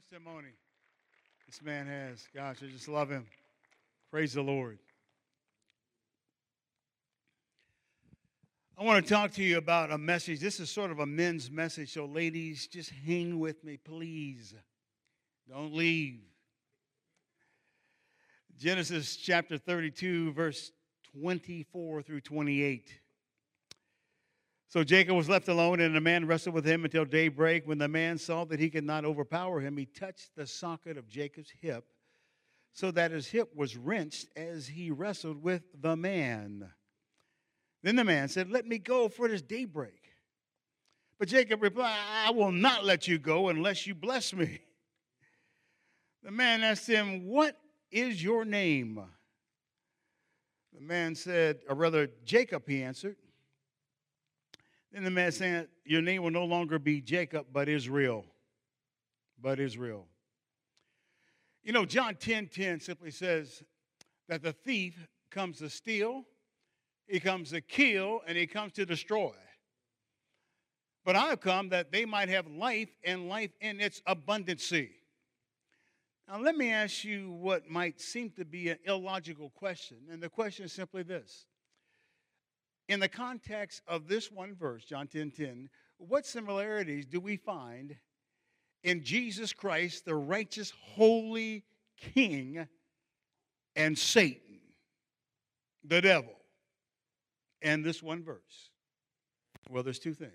testimony this man has. Gosh, I just love him. Praise the Lord. I want to talk to you about a message. This is sort of a men's message, so ladies, just hang with me, please. Don't leave. Genesis chapter 32, verse 24 through 28. So Jacob was left alone, and the man wrestled with him until daybreak. When the man saw that he could not overpower him, he touched the socket of Jacob's hip, so that his hip was wrenched as he wrestled with the man. Then the man said, Let me go, for it is daybreak. But Jacob replied, I will not let you go unless you bless me. The man asked him, What is your name? The man said, or rather, Jacob, he answered. Then the man said, Your name will no longer be Jacob, but Israel. But Israel. You know, John 10 10 simply says that the thief comes to steal, he comes to kill, and he comes to destroy. But I've come that they might have life and life in its abundancy. Now, let me ask you what might seem to be an illogical question. And the question is simply this in the context of this one verse, John 10 10, what similarities do we find in Jesus Christ, the righteous, holy King, and Satan, the devil, and this one verse? Well, there's two things.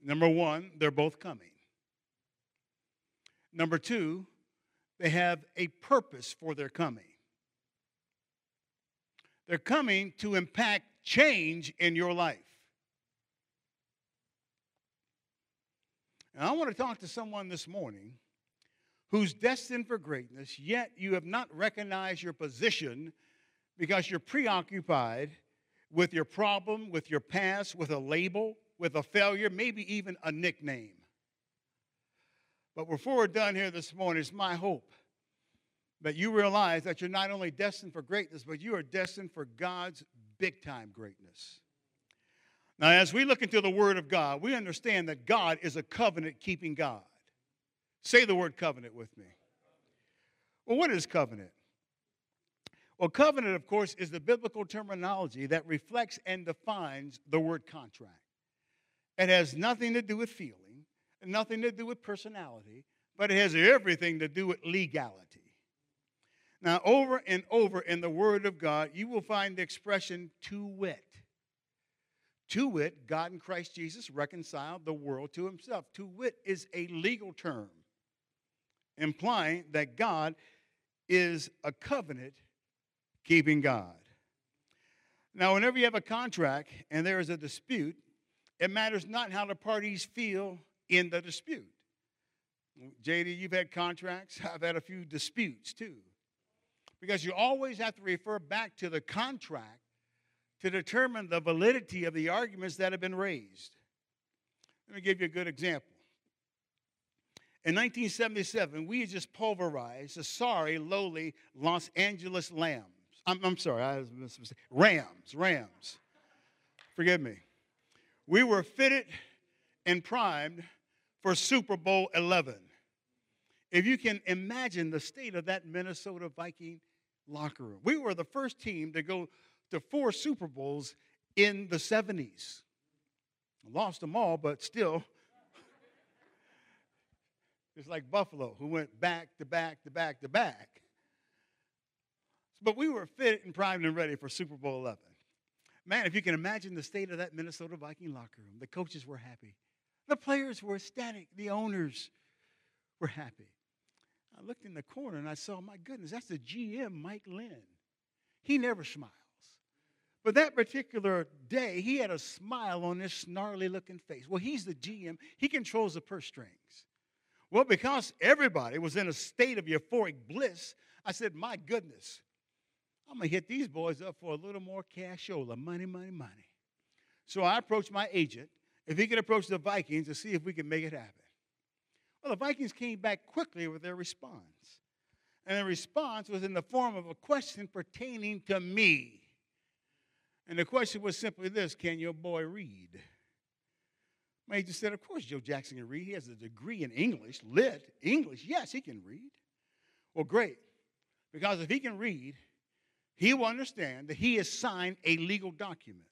Number one, they're both coming. Number two, they have a purpose for their coming. They're coming to impact change in your life. And I want to talk to someone this morning who's destined for greatness, yet you have not recognized your position because you're preoccupied with your problem, with your past, with a label, with a failure, maybe even a nickname. But before we're done here this morning, it's my hope that you realize that you're not only destined for greatness, but you are destined for God's big time greatness. Now, as we look into the Word of God, we understand that God is a covenant keeping God. Say the word covenant with me. Well, what is covenant? Well, covenant, of course, is the biblical terminology that reflects and defines the word contract. It has nothing to do with feeling, nothing to do with personality, but it has everything to do with legality. Now, over and over in the Word of God, you will find the expression to wit. To wit, God in Christ Jesus reconciled the world to himself. To wit is a legal term implying that God is a covenant keeping God. Now, whenever you have a contract and there is a dispute, it matters not how the parties feel in the dispute. JD, you've had contracts, I've had a few disputes too because you always have to refer back to the contract to determine the validity of the arguments that have been raised. Let me give you a good example. In 1977, we just pulverized the sorry, lowly Los Angeles Lambs. I'm, I'm sorry, I was Rams, Rams. Forgive me. We were fitted and primed for Super Bowl 11. If you can imagine the state of that Minnesota Viking locker room. We were the first team to go to four Super Bowls in the 70s. Lost them all, but still. it's like Buffalo, who went back to back to back to back. But we were fit and primed and ready for Super Bowl 11. Man, if you can imagine the state of that Minnesota Viking locker room, the coaches were happy. The players were ecstatic. The owners were happy. I looked in the corner and I saw, my goodness, that's the GM, Mike Lynn. He never smiles. But that particular day, he had a smile on his snarly looking face. Well, he's the GM, he controls the purse strings. Well, because everybody was in a state of euphoric bliss, I said, my goodness, I'm going to hit these boys up for a little more cashola money, money, money. So I approached my agent if he could approach the Vikings to see if we could make it happen. Well, the Vikings came back quickly with their response. And the response was in the form of a question pertaining to me. And the question was simply this Can your boy read? Major said, Of course, Joe Jackson can read. He has a degree in English, lit, English. Yes, he can read. Well, great. Because if he can read, he will understand that he has signed a legal document.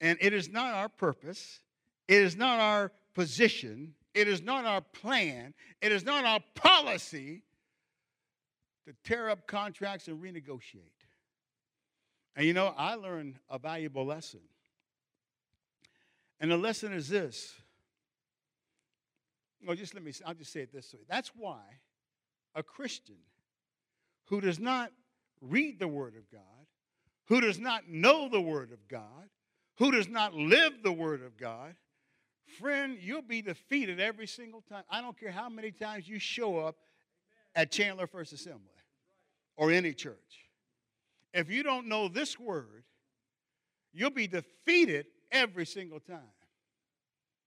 And it is not our purpose, it is not our position, it is not our plan, it is not our policy to tear up contracts and renegotiate. And you know, I learned a valuable lesson. And the lesson is this. Well, just let me, I'll just say it this way. That's why a Christian who does not read the Word of God, who does not know the Word of God, who does not live the Word of God, friend, you'll be defeated every single time. I don't care how many times you show up at Chandler First Assembly or any church. If you don't know this Word, you'll be defeated every single time.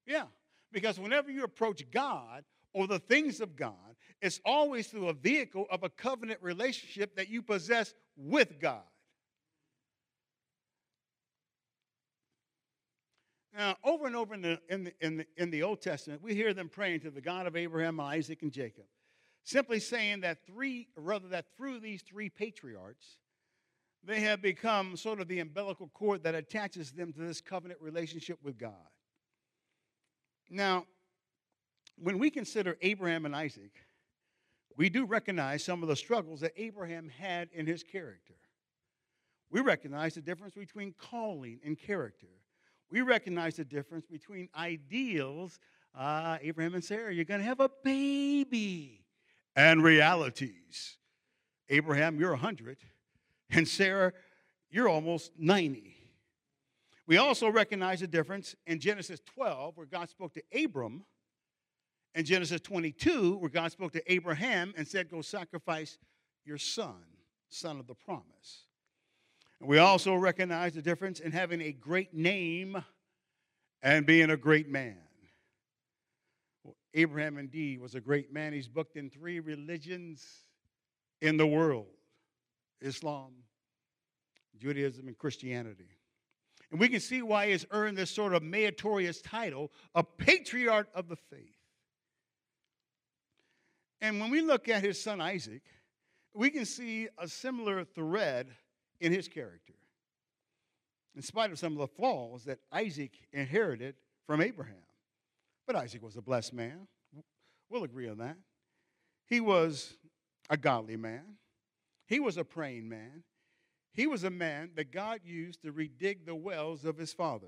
Yeah, because whenever you approach God or the things of God, it's always through a vehicle of a covenant relationship that you possess with God. Now, over and over in the, in, the, in, the, in the Old Testament, we hear them praying to the God of Abraham, Isaac, and Jacob, simply saying that three, rather that through these three patriarchs, they have become sort of the umbilical cord that attaches them to this covenant relationship with God. Now, when we consider Abraham and Isaac, we do recognize some of the struggles that Abraham had in his character. We recognize the difference between calling and character. We recognize the difference between ideals, uh, Abraham and Sarah, you're going to have a baby, and realities. Abraham, you're 100, and Sarah, you're almost 90. We also recognize the difference in Genesis 12, where God spoke to Abram and Genesis 22, where God spoke to Abraham and said, Go sacrifice your son, son of the promise. We also recognize the difference in having a great name and being a great man. Well, Abraham indeed was a great man. He's booked in three religions in the world Islam, Judaism, and Christianity. And we can see why he's earned this sort of meritorious title, a patriarch of the faith. And when we look at his son Isaac, we can see a similar thread in his character. In spite of some of the flaws that Isaac inherited from Abraham. But Isaac was a blessed man. We'll agree on that. He was a godly man. He was a praying man. He was a man that God used to redig the wells of his father.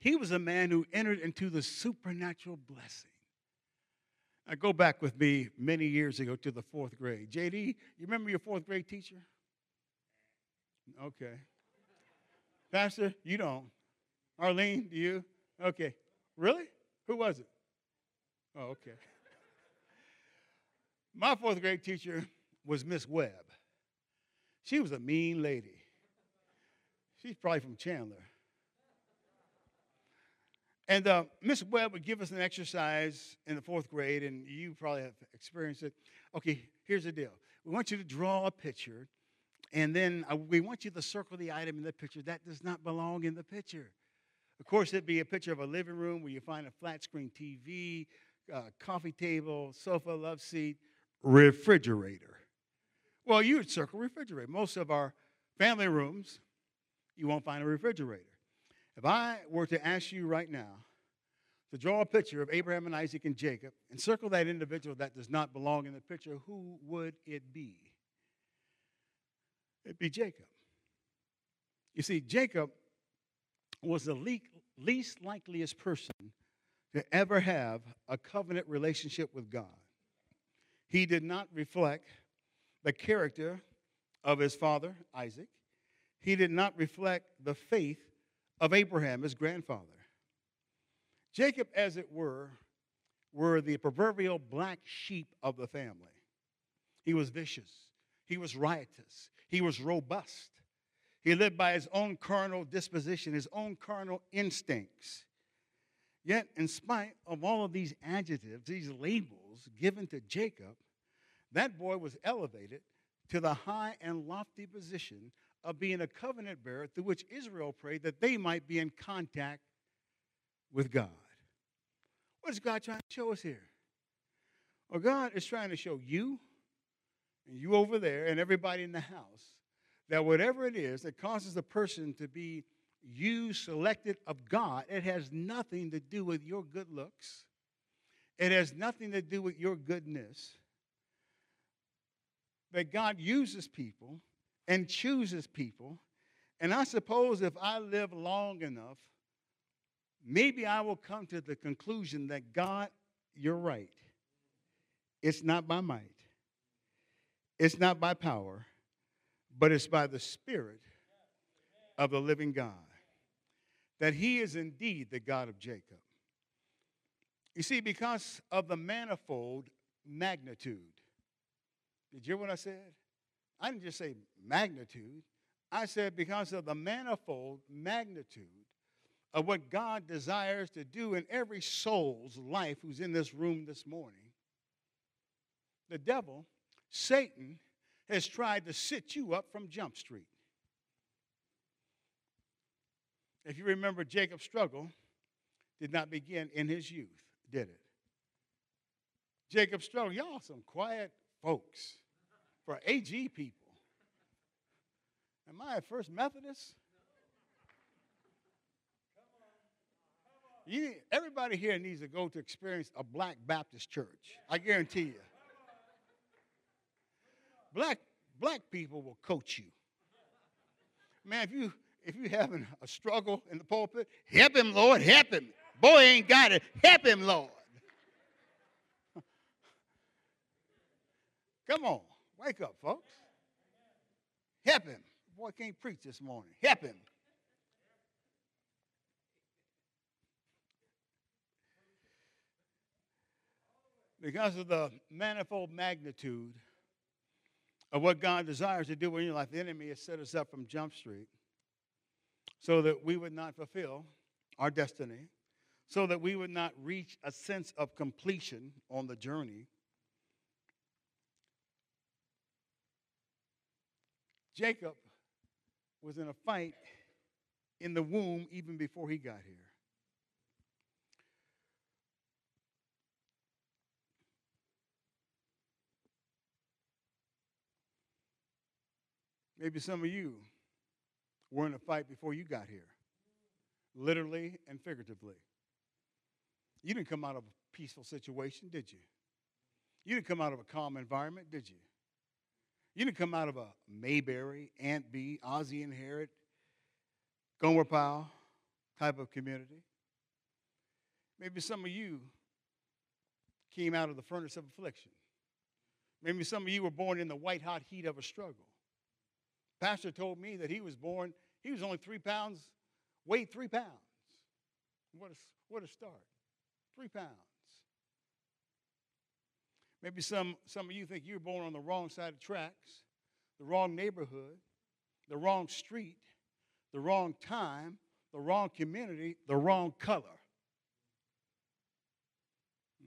He was a man who entered into the supernatural blessing. Now, go back with me many years ago to the fourth grade. JD, you remember your fourth grade teacher? Okay. Pastor, you don't. Arlene, do you? Okay. Really? Who was it? Oh, okay. My fourth grade teacher was Miss Webb. She was a mean lady. She's probably from Chandler. And uh, Miss Webb would give us an exercise in the fourth grade, and you probably have experienced it. Okay, here's the deal. We want you to draw a picture, and then uh, we want you to circle the item in the picture that does not belong in the picture. Of course, it'd be a picture of a living room where you find a flat screen TV, uh, coffee table, sofa, love seat, refrigerator. Well, you would circle refrigerator. Most of our family rooms, you won't find a refrigerator. If I were to ask you right now to draw a picture of Abraham and Isaac and Jacob and circle that individual that does not belong in the picture, who would it be? It'd be Jacob. You see, Jacob was the least likeliest person to ever have a covenant relationship with God. He did not reflect the character of his father, Isaac. He did not reflect the faith of Abraham, his grandfather. Jacob, as it were, were the proverbial black sheep of the family. He was vicious, he was riotous, he was robust. He lived by his own carnal disposition, his own carnal instincts. Yet, in spite of all of these adjectives, these labels given to Jacob, that boy was elevated to the high and lofty position of being a covenant bearer through which Israel prayed that they might be in contact with God. What is God trying to show us here? Well, God is trying to show you and you over there and everybody in the house that whatever it is that causes a person to be you selected of God, it has nothing to do with your good looks. It has nothing to do with your goodness. That God uses people and chooses people. And I suppose if I live long enough, maybe I will come to the conclusion that God, you're right. It's not by might, it's not by power, but it's by the Spirit of the living God. That He is indeed the God of Jacob. You see, because of the manifold magnitude. Did you hear what I said? I didn't just say magnitude. I said because of the manifold magnitude of what God desires to do in every soul's life who's in this room this morning, the devil, Satan, has tried to sit you up from Jump Street. If you remember, Jacob's struggle did not begin in his youth, did it? Jacob's struggle, y'all some quiet folks for AG people. Am I a First Methodist? You, everybody here needs to go to experience a black Baptist church. I guarantee you. Black, black people will coach you. Man, if you if you having a struggle in the pulpit, help him, Lord, help him. Boy ain't got it. Help him, Lord. Come on, wake up, folks. Help him. Boy can't preach this morning. Help him. Because of the manifold magnitude of what God desires to do in your life. The enemy has set us up from Jump Street so that we would not fulfill our destiny, so that we would not reach a sense of completion on the journey. Jacob was in a fight in the womb even before he got here. Maybe some of you were in a fight before you got here, literally and figuratively. You didn't come out of a peaceful situation, did you? You didn't come out of a calm environment, did you? You didn't come out of a Mayberry, Aunt Bee, Ozzie and Harriet, Gomer Pyle type of community. Maybe some of you came out of the furnace of affliction. Maybe some of you were born in the white hot heat of a struggle. Pastor told me that he was born, he was only three pounds, weighed three pounds. What a, what a start. Three pounds. Maybe some, some of you think you were born on the wrong side of tracks, the wrong neighborhood, the wrong street, the wrong time, the wrong community, the wrong color.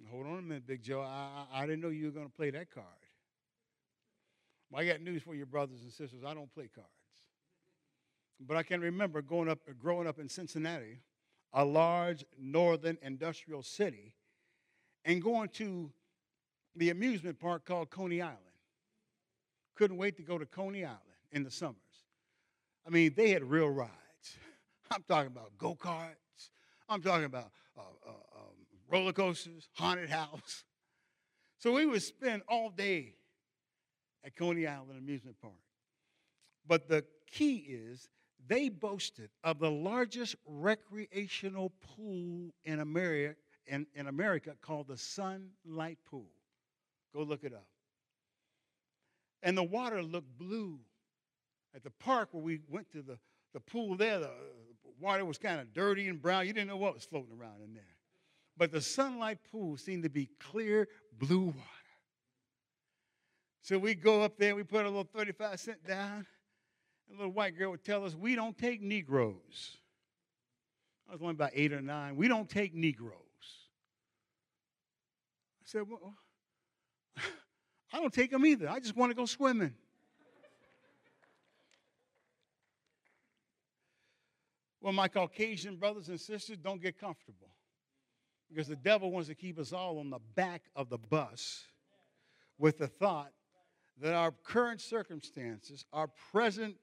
Hold on a minute, Big Joe. I, I, I didn't know you were going to play that card. Well, I got news for your brothers and sisters. I don't play cards. But I can remember growing up, growing up in Cincinnati, a large northern industrial city, and going to the amusement park called Coney Island. Couldn't wait to go to Coney Island in the summers. I mean, they had real rides. I'm talking about go karts. I'm talking about uh, uh, um, roller coasters, haunted house. So we would spend all day at Coney Island Amusement Park. But the key is they boasted of the largest recreational pool in America, in, in America called the Sunlight Pool. Go look it up. And the water looked blue. At the park where we went to the, the pool there, the water was kind of dirty and brown. You didn't know what was floating around in there. But the sunlight pool seemed to be clear blue water. So we go up there, we put a little 35 cent down. And A little white girl would tell us, We don't take Negroes. I was only about eight or nine. We don't take Negroes. I said, Well, I don't take them either. I just want to go swimming. Well, my Caucasian brothers and sisters, don't get comfortable because the devil wants to keep us all on the back of the bus with the thought that our current circumstances, our present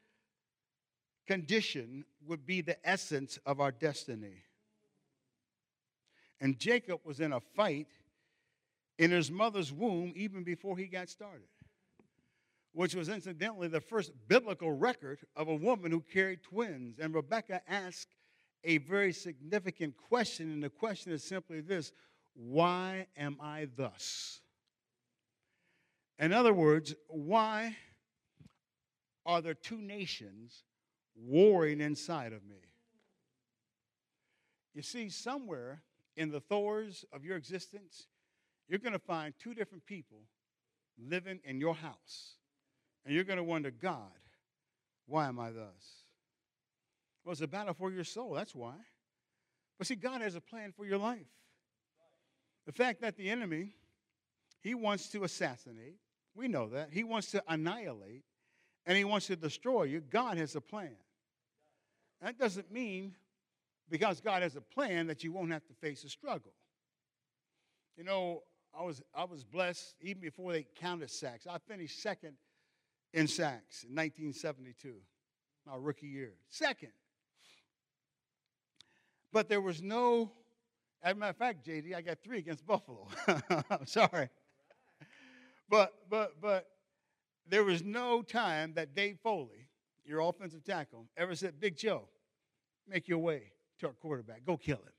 condition would be the essence of our destiny. And Jacob was in a fight in his mother's womb even before he got started, which was incidentally the first biblical record of a woman who carried twins. And Rebecca asked a very significant question, and the question is simply this Why am I thus? In other words, why are there two nations warring inside of me? You see, somewhere in the thors of your existence, you're going to find two different people living in your house. And you're going to wonder, God, why am I thus? Well, it's a battle for your soul. That's why. But see, God has a plan for your life. The fact that the enemy, he wants to assassinate, we know that. He wants to annihilate, and he wants to destroy you. God has a plan. That doesn't mean because God has a plan that you won't have to face a struggle. You know, I was I was blessed even before they counted sacks. I finished second in sacks in 1972, my rookie year. Second. But there was no, as a matter of fact, JD, I got three against Buffalo. I'm sorry. But but but there was no time that Dave Foley, your offensive tackle, ever said, Big Joe, make your way to our quarterback. Go kill him.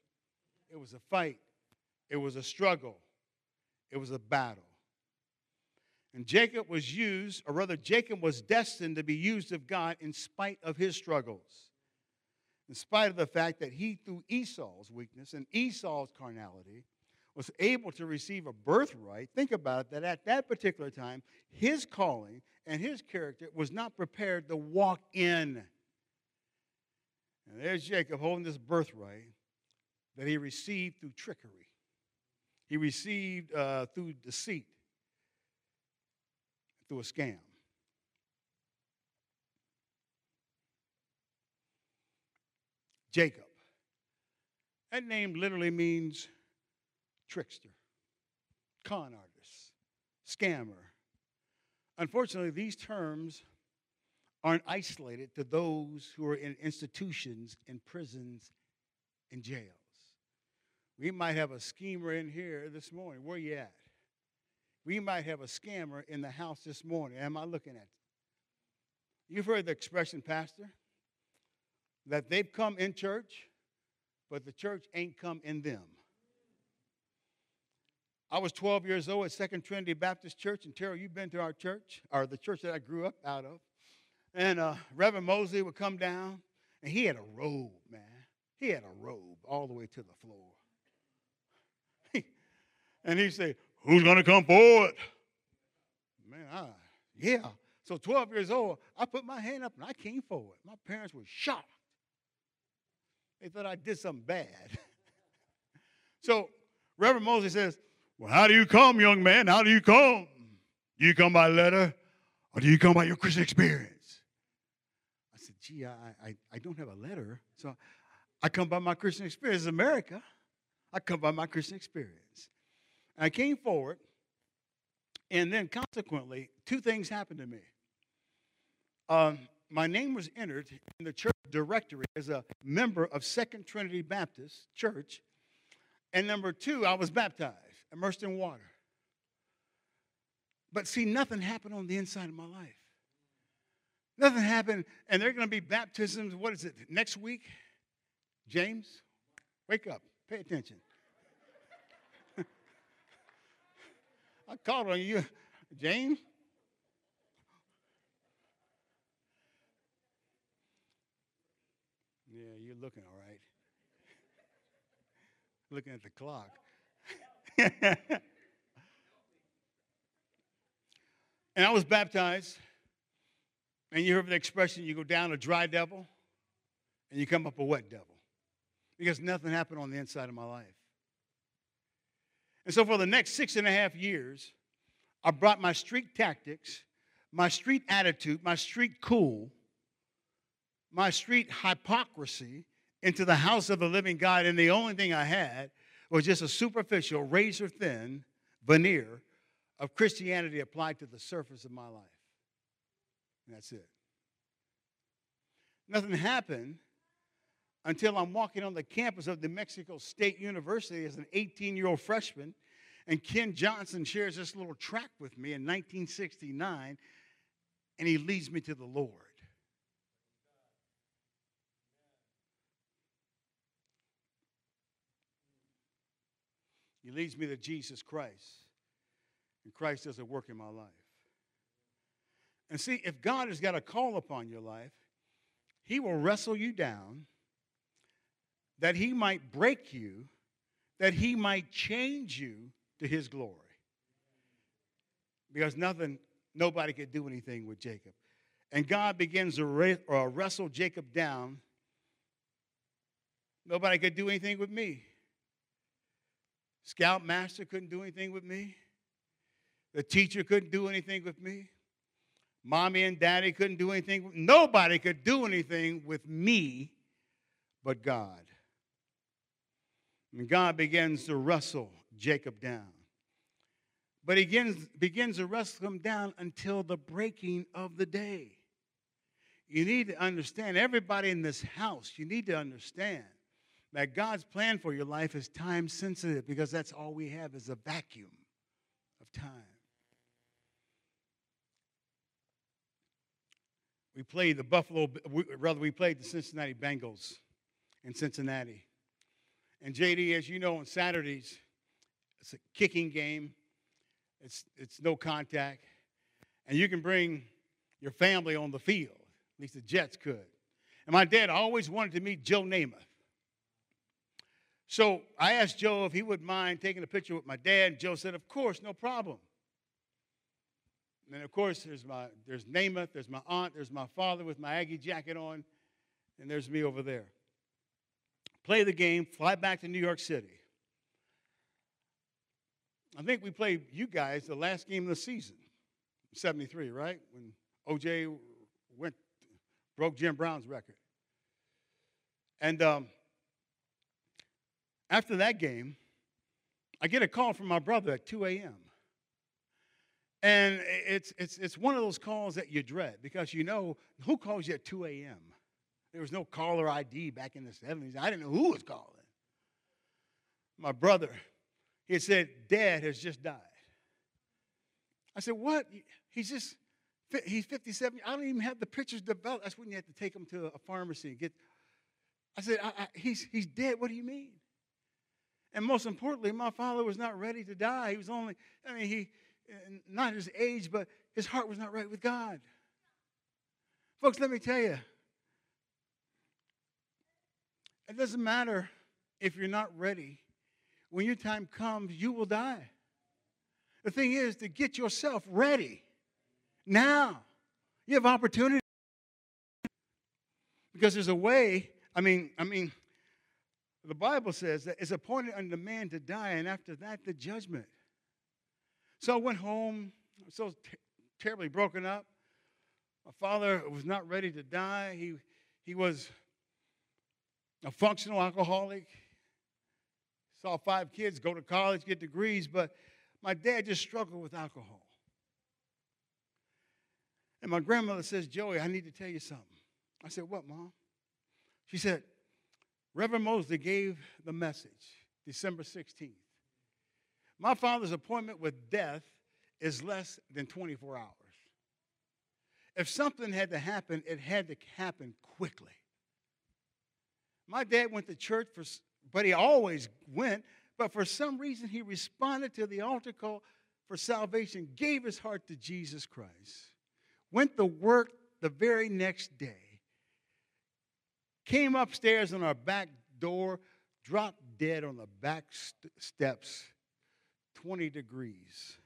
It was a fight, it was a struggle, it was a battle. And Jacob was used, or rather, Jacob was destined to be used of God in spite of his struggles. In spite of the fact that he, through Esau's weakness and Esau's carnality, was able to receive a birthright. Think about it, that at that particular time, his calling and his character was not prepared to walk in and there's Jacob holding this birthright that he received through trickery. He received uh, through deceit, through a scam. Jacob. That name literally means trickster, con artist, scammer. Unfortunately, these terms aren't isolated to those who are in institutions, in prisons, in jails. We might have a schemer in here this morning. Where you at? We might have a scammer in the house this morning. Am I looking at? You've heard the expression, Pastor, that they've come in church, but the church ain't come in them. I was 12 years old at Second Trinity Baptist Church, and Terrell, you've been to our church, or the church that I grew up out of. And uh, Reverend Mosley would come down, and he had a robe, man. He had a robe all the way to the floor. and he'd say, Who's going to come forward? Man, I, yeah. So 12 years old, I put my hand up and I came forward. My parents were shocked. They thought I did something bad. so Reverend Mosley says, Well, how do you come, young man? How do you come? Do you come by letter or do you come by your Christian experience? I said, gee, I, I, I don't have a letter. So I come by my Christian experience. America, I come by my Christian experience. And I came forward, and then consequently, two things happened to me. Um, my name was entered in the church directory as a member of Second Trinity Baptist Church. And number two, I was baptized, immersed in water. But see, nothing happened on the inside of my life. Nothing happened, and there are going to be baptisms. What is it, next week? James, wake up, pay attention. I called on you, James. Yeah, you're looking all right. looking at the clock. and I was baptized and you heard the expression you go down a dry devil and you come up a wet devil because nothing happened on the inside of my life. And so for the next six and a half years, I brought my street tactics, my street attitude, my street cool, my street hypocrisy, into the house of the living God, and the only thing I had was just a superficial, razor thin veneer of Christianity applied to the surface of my life. And that's it. Nothing happened until I'm walking on the campus of New Mexico State University as an 18 year old freshman. And Ken Johnson shares this little track with me in 1969, and he leads me to the Lord. He leads me to Jesus Christ, and Christ does a work in my life. And see, if God has got a call upon your life, He will wrestle you down that He might break you, that He might change you to His glory. Because nothing, nobody could do anything with Jacob. And God begins to uh, wrestle Jacob down. Nobody could do anything with me. Scoutmaster couldn't do anything with me. The teacher couldn't do anything with me. Mommy and daddy couldn't do anything. Nobody could do anything with me but God. And God begins to wrestle Jacob down. But he begins, begins to wrestle him down until the breaking of the day. You need to understand, everybody in this house, you need to understand that God's plan for your life is time sensitive because that's all we have is a vacuum of time. We played the Buffalo, rather, we played the Cincinnati Bengals in Cincinnati. And JD, as you know, on Saturdays, it's a kicking game, it's, it's no contact, and you can bring your family on the field. At least the Jets could. And my dad always wanted to meet Joe Namath. So I asked Joe if he would mind taking a picture with my dad. And Joe said, Of course, no problem. And of course, there's my there's Namath, there's my aunt, there's my father with my Aggie jacket on, and there's me over there. Play the game, fly back to New York City. I think we played you guys the last game of the season, 73, right? When OJ went broke Jim Brown's record. And um, after that game, I get a call from my brother at 2 a.m. And it's, it's, it's one of those calls that you dread because you know who calls you at 2 a.m. There was no caller ID back in the 70s. I didn't know who was calling. My brother, he said, Dad has just died. I said, What? He's just, he's 57. I don't even have the pictures developed. That's when you have to take him to a pharmacy and get. I said, I, I, he's, he's dead. What do you mean? And most importantly, my father was not ready to die. He was only, I mean, he, not his age, but his heart was not right with God. Folks, let me tell you, it doesn't matter if you're not ready. When your time comes, you will die. The thing is to get yourself ready now. You have opportunity because there's a way. I mean, I mean, the Bible says that it's appointed unto man to die, and after that, the judgment. So I went home, I'm so ter- terribly broken up. My father was not ready to die. He, he was a functional alcoholic. Saw five kids go to college, get degrees, but my dad just struggled with alcohol. And my grandmother says, Joey, I need to tell you something. I said, What, Mom? She said, Reverend Mosley gave the message December 16th. My father's appointment with death is less than 24 hours. If something had to happen, it had to happen quickly. My dad went to church for, but he always went, but for some reason he responded to the altar call for salvation, gave his heart to Jesus Christ, went to work the very next day, came upstairs on our back door, dropped dead on the back st- steps, 20 degrees.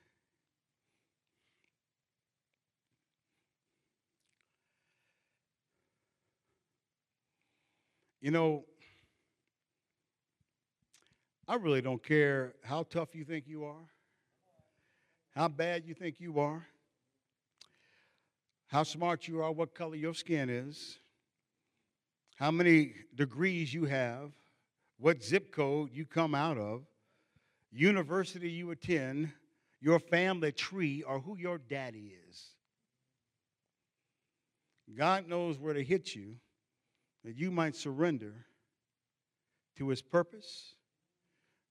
You know, I really don't care how tough you think you are, how bad you think you are, how smart you are, what color your skin is. How many degrees you have, what zip code you come out of, university you attend, your family tree, or who your daddy is. God knows where to hit you that you might surrender to his purpose.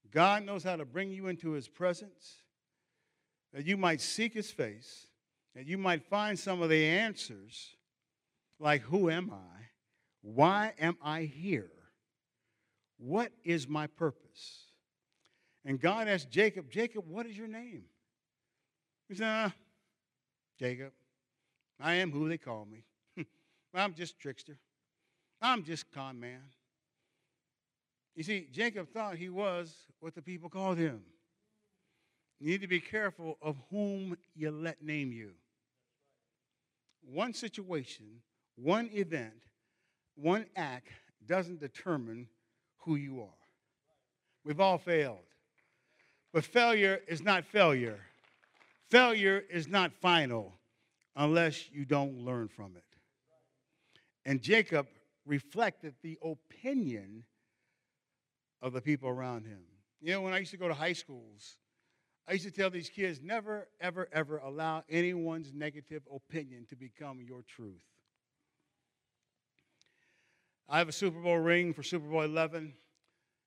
God knows how to bring you into his presence, that you might seek his face, that you might find some of the answers like, Who am I? Why am I here? What is my purpose? And God asked Jacob, Jacob, what is your name? He said, uh, Jacob, I am who they call me. I'm just trickster. I'm just con man. You see, Jacob thought he was what the people called him. You need to be careful of whom you let name you. One situation, one event, one act doesn't determine who you are. We've all failed. But failure is not failure. Failure is not final unless you don't learn from it. And Jacob reflected the opinion of the people around him. You know, when I used to go to high schools, I used to tell these kids never, ever, ever allow anyone's negative opinion to become your truth. I have a Super Bowl ring for Super Bowl 11.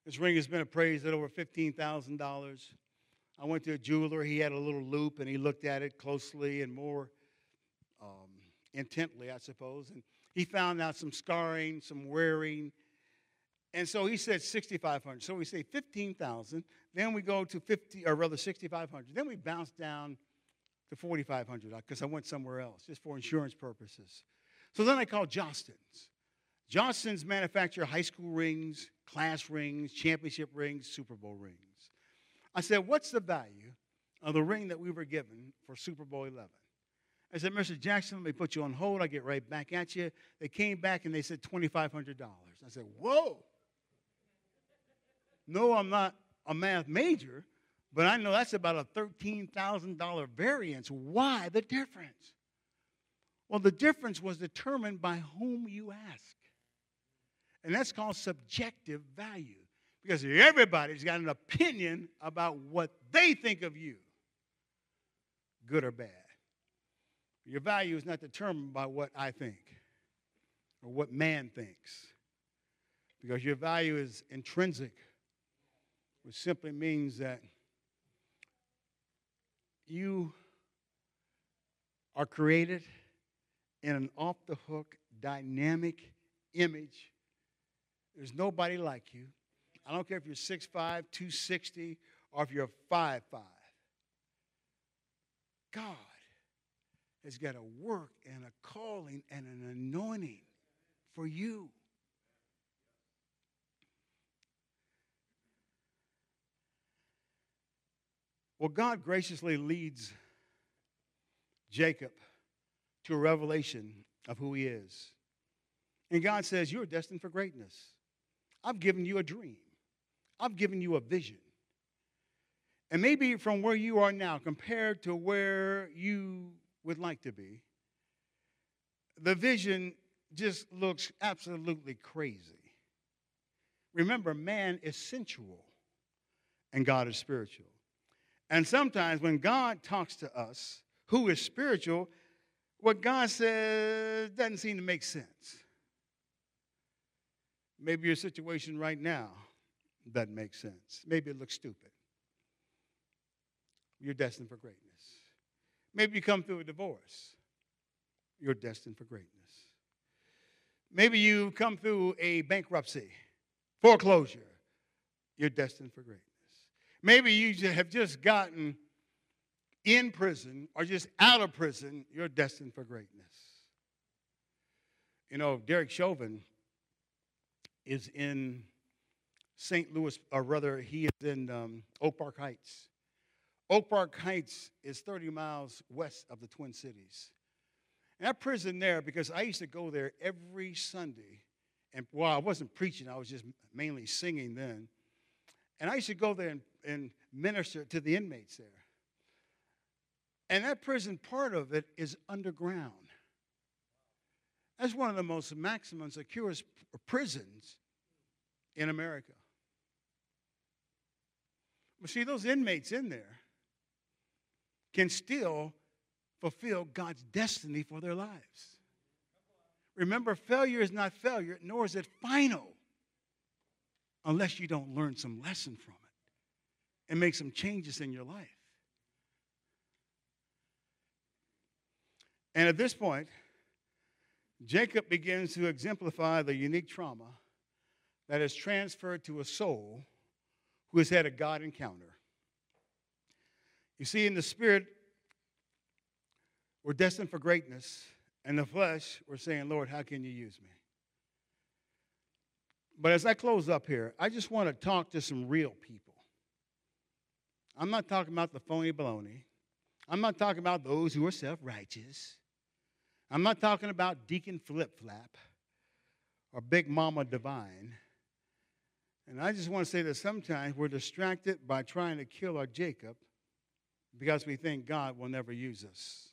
This ring has been appraised at over $15,000. I went to a jeweler. He had a little loupe, and he looked at it closely and more um, intently, I suppose. And he found out some scarring, some wearing. And so he said 6,500. So we say 15,000. Then we go to 50, or rather 6,500. Then we bounce down to 4,500 because I went somewhere else just for insurance purposes. So then I called Jostens. Jostens manufacture high school rings, class rings, championship rings, Super Bowl rings. I said, What's the value of the ring that we were given for Super Bowl 11? I said, Mr. Jackson, let me put you on hold. I'll get right back at you. They came back and they said $2,500. I said, Whoa. No, I'm not a math major, but I know that's about a $13,000 variance. Why the difference? Well, the difference was determined by whom you ask. And that's called subjective value because everybody's got an opinion about what they think of you, good or bad. Your value is not determined by what I think or what man thinks because your value is intrinsic, which simply means that you are created in an off the hook, dynamic image there's nobody like you. I don't care if you're 6'5, 260, or if you're 5'5. God has got a work and a calling and an anointing for you. Well, God graciously leads Jacob to a revelation of who he is. And God says, You're destined for greatness. I've given you a dream, I've given you a vision. And maybe from where you are now compared to where you would like to be, the vision just looks absolutely crazy. Remember, man is sensual and God is spiritual. And sometimes when God talks to us, who is spiritual, what God says doesn't seem to make sense. Maybe your situation right now doesn't make sense. Maybe it looks stupid. You're destined for greatness. Maybe you come through a divorce. You're destined for greatness. Maybe you come through a bankruptcy, foreclosure. You're destined for greatness. Maybe you have just gotten in prison or just out of prison. You're destined for greatness. You know, Derek Chauvin is in St. Louis, or rather, he is in um, Oak Park Heights. Oak Park Heights is 30 miles west of the Twin Cities. And that prison there, because I used to go there every Sunday, and well, I wasn't preaching, I was just mainly singing then. And I used to go there and, and minister to the inmates there. And that prison, part of it is underground. That's one of the most maximum securest prisons in America. But see, those inmates in there can still fulfill God's destiny for their lives. Remember, failure is not failure, nor is it final unless you don't learn some lesson from it and make some changes in your life. And at this point, Jacob begins to exemplify the unique trauma that is transferred to a soul who has had a God encounter. You see, in the spirit, we're destined for greatness. and the flesh, we're saying, Lord, how can you use me? But as I close up here, I just want to talk to some real people. I'm not talking about the phony baloney. I'm not talking about those who are self righteous. I'm not talking about Deacon Flip Flap or Big Mama Divine. And I just want to say that sometimes we're distracted by trying to kill our Jacob because we think God will never use us.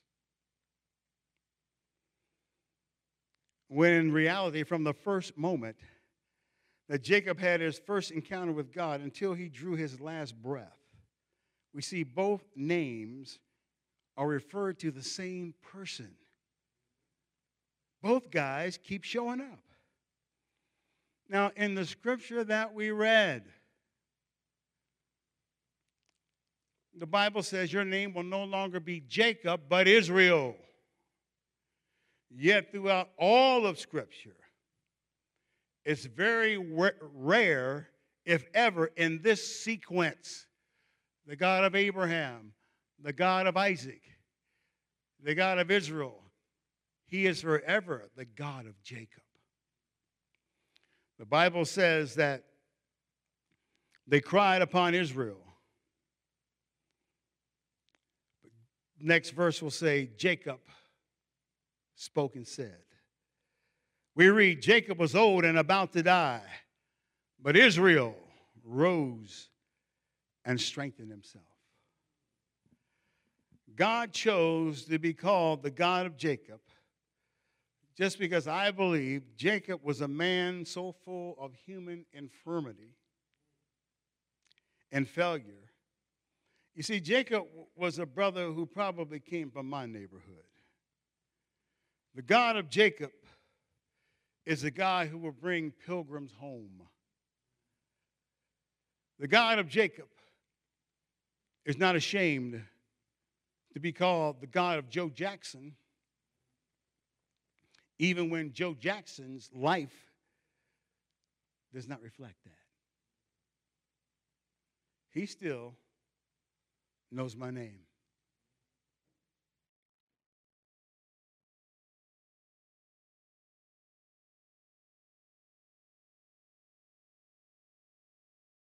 When in reality, from the first moment that Jacob had his first encounter with God until he drew his last breath, we see both names are referred to the same person. Both guys keep showing up. Now, in the scripture that we read, the Bible says your name will no longer be Jacob, but Israel. Yet, throughout all of Scripture, it's very rare, if ever, in this sequence the God of Abraham, the God of Isaac, the God of Israel. He is forever the God of Jacob. The Bible says that they cried upon Israel. Next verse will say, Jacob spoke and said. We read, Jacob was old and about to die, but Israel rose and strengthened himself. God chose to be called the God of Jacob just because I believe Jacob was a man so full of human infirmity and failure. You see, Jacob was a brother who probably came from my neighborhood. The God of Jacob is a guy who will bring pilgrims home. The God of Jacob is not ashamed to be called the God of Joe Jackson even when Joe Jackson's life does not reflect that. He still knows my name.